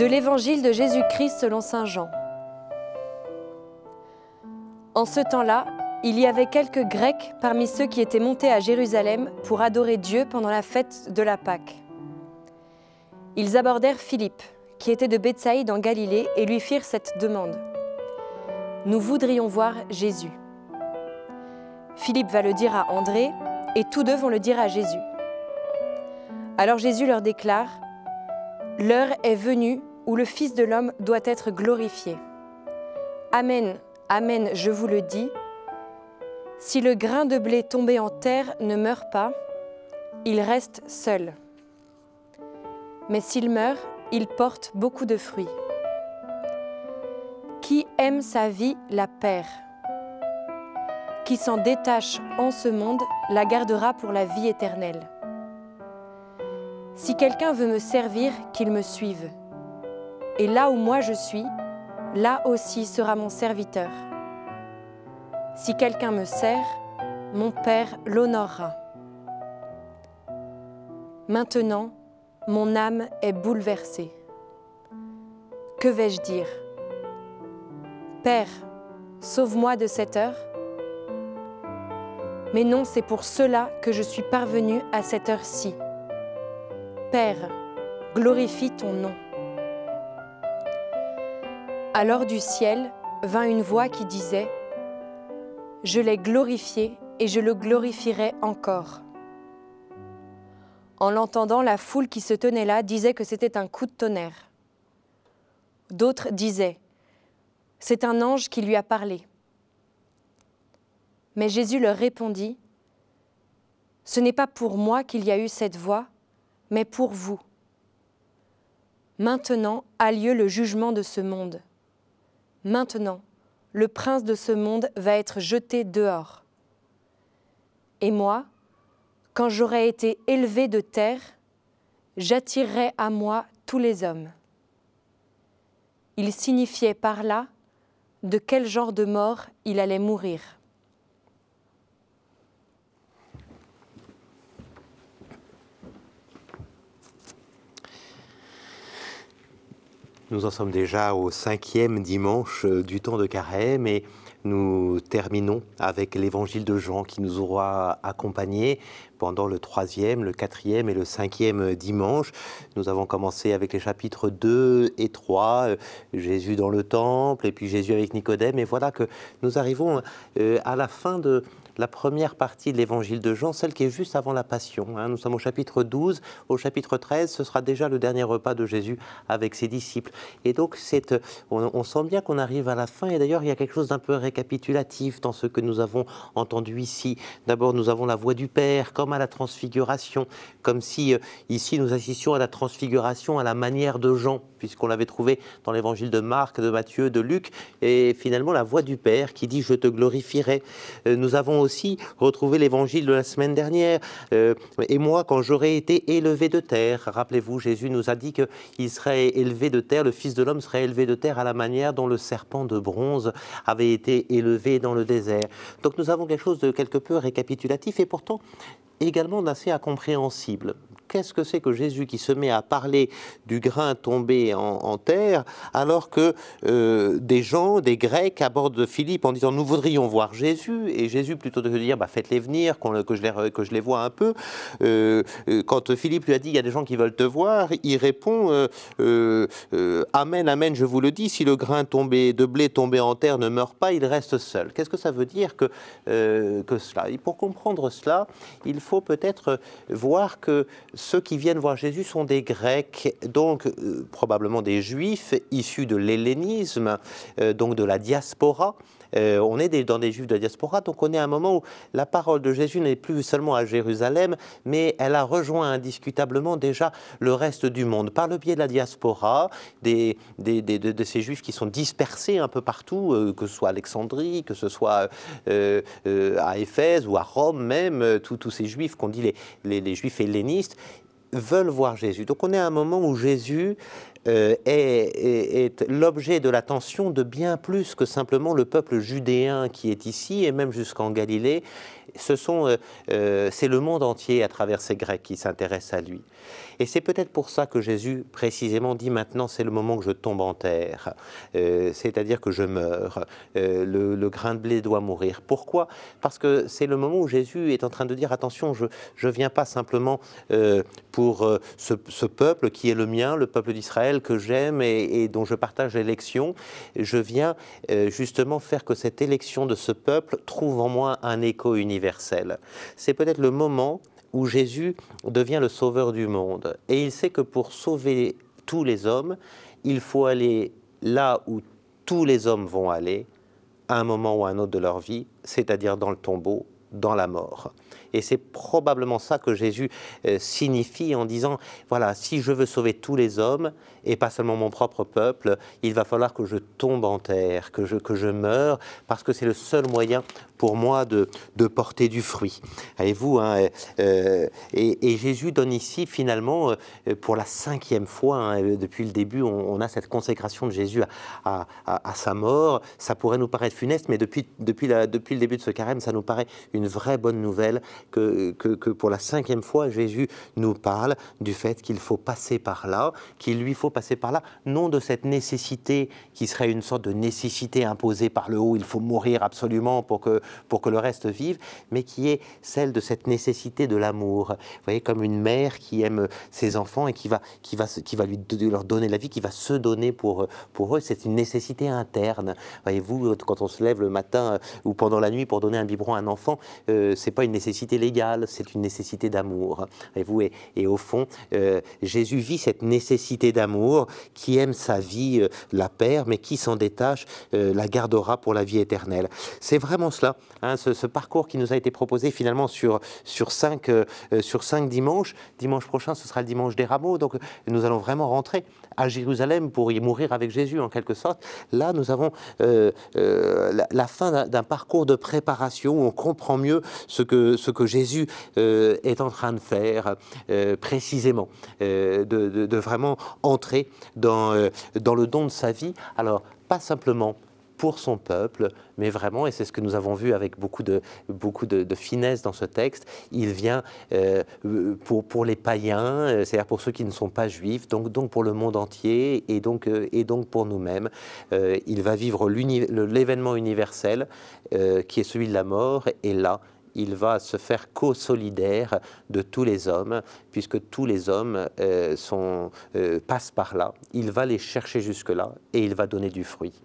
De l'Évangile de Jésus-Christ selon Saint Jean. En ce temps-là, il y avait quelques Grecs parmi ceux qui étaient montés à Jérusalem pour adorer Dieu pendant la fête de la Pâque. Ils abordèrent Philippe, qui était de Bethsaïde en Galilée, et lui firent cette demande. Nous voudrions voir Jésus. Philippe va le dire à André, et tous deux vont le dire à Jésus. Alors Jésus leur déclare, L'heure est venue où le Fils de l'homme doit être glorifié. Amen, Amen, je vous le dis. Si le grain de blé tombé en terre ne meurt pas, il reste seul. Mais s'il meurt, il porte beaucoup de fruits. Qui aime sa vie la perd. Qui s'en détache en ce monde la gardera pour la vie éternelle. Si quelqu'un veut me servir, qu'il me suive. Et là où moi je suis, là aussi sera mon serviteur. Si quelqu'un me sert, mon Père l'honorera. Maintenant, mon âme est bouleversée. Que vais-je dire? Père, sauve-moi de cette heure Mais non, c'est pour cela que je suis parvenu à cette heure-ci. Père, glorifie ton nom. Alors du ciel vint une voix qui disait, Je l'ai glorifié et je le glorifierai encore. En l'entendant, la foule qui se tenait là disait que c'était un coup de tonnerre. D'autres disaient, C'est un ange qui lui a parlé. Mais Jésus leur répondit, Ce n'est pas pour moi qu'il y a eu cette voix, mais pour vous. Maintenant a lieu le jugement de ce monde. Maintenant, le prince de ce monde va être jeté dehors. Et moi, quand j'aurai été élevé de terre, j'attirerai à moi tous les hommes. Il signifiait par là de quel genre de mort il allait mourir. Nous en sommes déjà au cinquième dimanche euh, du temps de carême et nous terminons avec l'évangile de Jean qui nous aura accompagnés pendant le troisième, le quatrième et le cinquième dimanche. Nous avons commencé avec les chapitres 2 et 3, euh, Jésus dans le temple et puis Jésus avec Nicodème. Et voilà que nous arrivons euh, à la fin de, la première partie de l'évangile de Jean, celle qui est juste avant la Passion. Hein. Nous sommes au chapitre 12. Au chapitre 13, ce sera déjà le dernier repas de Jésus avec ses disciples. Et donc, on, on sent bien qu'on arrive à la fin. Et d'ailleurs, il y a quelque chose d'un peu récapitulatif dans ce que nous avons entendu ici. D'abord, nous avons la voix du Père, comme à la transfiguration, comme si euh, ici nous assistions à la transfiguration à la manière de Jean, puisqu'on l'avait trouvé dans l'évangile de Marc, de Matthieu, de Luc. Et finalement, la voix du Père qui dit Je te glorifierai. Euh, nous avons retrouver l'évangile de la semaine dernière. Euh, et moi, quand j'aurai été élevé de terre, rappelez-vous, Jésus nous a dit qu'il serait élevé de terre, le Fils de l'homme serait élevé de terre à la manière dont le serpent de bronze avait été élevé dans le désert. Donc nous avons quelque chose de quelque peu récapitulatif et pourtant également d'assez incompréhensible qu'est-ce que c'est que Jésus qui se met à parler du grain tombé en, terre, alors que euh, des gens, des Grecs, abordent Philippe en disant nous voudrions voir Jésus, et Jésus, plutôt que de dire bah, faites-les venir, que, je les, que je les vois un peu, euh, euh, quand Philippe lui a dit il y a des gens qui veulent te voir, il répond Amen, Amen, je vous le dis, si le grain tombé, de blé tombé en terre ne meurt pas, il reste seul. Qu'est-ce que ça veut dire que, que cela? Et pour comprendre cela, il faut peut-être voir que ceux qui viennent voir Jésus sont des Grecs, donc euh, probablement des Juifs issus de l'hellénisme, euh, donc de la diaspora. Euh, on est dans des juifs de la diaspora, donc on est à un moment où la parole de Jésus n'est plus seulement à Jérusalem, mais elle a rejoint indiscutablement déjà le reste du monde. Par le biais de la diaspora, des, de, ces juifs qui sont dispersés un peu partout, que ce soit à Alexandrie, que ce soit à Éphèse ou à Rome même, tous ces juifs qu'on dit les, les juifs hellénistes, veulent voir Jésus. Donc on est à un moment où Jésus euh, est, l'objet de l'attention de bien plus que simplement le peuple judéen qui est ici et même jusqu'en Galilée. Ce euh, euh, c'est le monde entier à travers ces Grecs qui s'intéressent à lui. Et c'est peut-être pour ça que Jésus précisément dit maintenant c'est le moment que je tombe en terre, c'est-à-dire que je meurs, le, grain de blé doit mourir. Pourquoi? Parce que c'est le moment où Jésus est en train de dire attention, je ne viens pas simplement pour ce peuple qui est le mien, le peuple d'Israël, que j'aime et, dont je partage l'élection, je viens euh, justement faire que cette élection de ce peuple trouve en moi un écho universel. C'est peut-être le moment où Jésus devient le sauveur du monde. Et il sait que pour sauver tous les hommes, il faut aller là où tous les hommes vont aller, à un moment ou à un autre de leur vie, c'est-à-dire dans le tombeau, dans la mort. Et c'est probablement ça que Jésus euh, signifie en disant, voilà, si je veux sauver tous les hommes, et pas seulement mon propre peuple, il va falloir que je tombe en terre, que je, que je meure, parce que c'est le seul moyen pour moi de, de porter du fruit. Avez-vous hein, euh, et, Jésus donne ici finalement, euh, pour la cinquième fois, hein, depuis le début, on, a cette consécration de Jésus à, à, sa mort. Ça pourrait nous paraître funeste, mais depuis, depuis, la, depuis le début de ce carême, ça nous paraît une vraie bonne nouvelle que, pour la cinquième fois, Jésus nous parle du fait qu'il faut passer par là, qu'il lui faut passer par là, non de cette nécessité qui serait une sorte de nécessité imposée par le haut, il faut mourir absolument pour que, pour que le reste vive, mais qui est celle de cette nécessité de l'amour. Vous voyez, comme une mère qui aime ses enfants et qui va, qui va, qui va lui, leur donner la vie, qui va se donner pour, pour eux, c'est une nécessité interne. Voyez-vous, quand on se lève le matin euh, ou pendant la nuit pour donner un biberon à un enfant, euh, c'est pas une nécessité légale, c'est une nécessité d'amour. Et, vous, et, et, au fond, euh, Jésus vit cette nécessité d'amour, qui aime sa vie, euh, la perd, mais qui s'en détache, euh, la gardera pour la vie éternelle. C'est vraiment cela, hein, ce, parcours qui nous a été proposé finalement sur, sur, cinq, sur cinq dimanches. Dimanche prochain, ce sera le dimanche des rameaux, donc nous allons vraiment rentrer à Jérusalem pour y mourir avec Jésus en quelque sorte. Là, nous avons la, la, fin d'un parcours de préparation où on comprend mieux ce que, ce que Jésus euh, est en train de faire euh, précisément, euh, de, vraiment entrer dans, dans le don de sa vie. Alors, pas simplement pour son peuple, mais vraiment, et c'est ce que nous avons vu avec beaucoup de, beaucoup de, finesse dans ce texte, il vient pour, pour les païens, c'est-à-dire pour ceux qui ne sont pas juifs, donc, donc pour le monde entier et donc, et donc pour nous-mêmes. il va vivre l'événement universel qui est celui de la mort, et là, il va se faire co-solidaire de tous les hommes, puisque tous les hommes euh, euh, passent par là. Il va les chercher jusque-là et il va donner du fruit.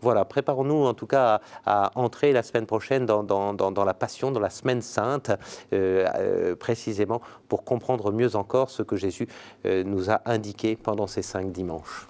Voilà, préparons-nous en tout cas à, entrer la semaine prochaine dans, dans, la Passion, dans la Semaine Sainte, euh, précisément pour comprendre mieux encore ce que Jésus nous a indiqué pendant ces cinq dimanches.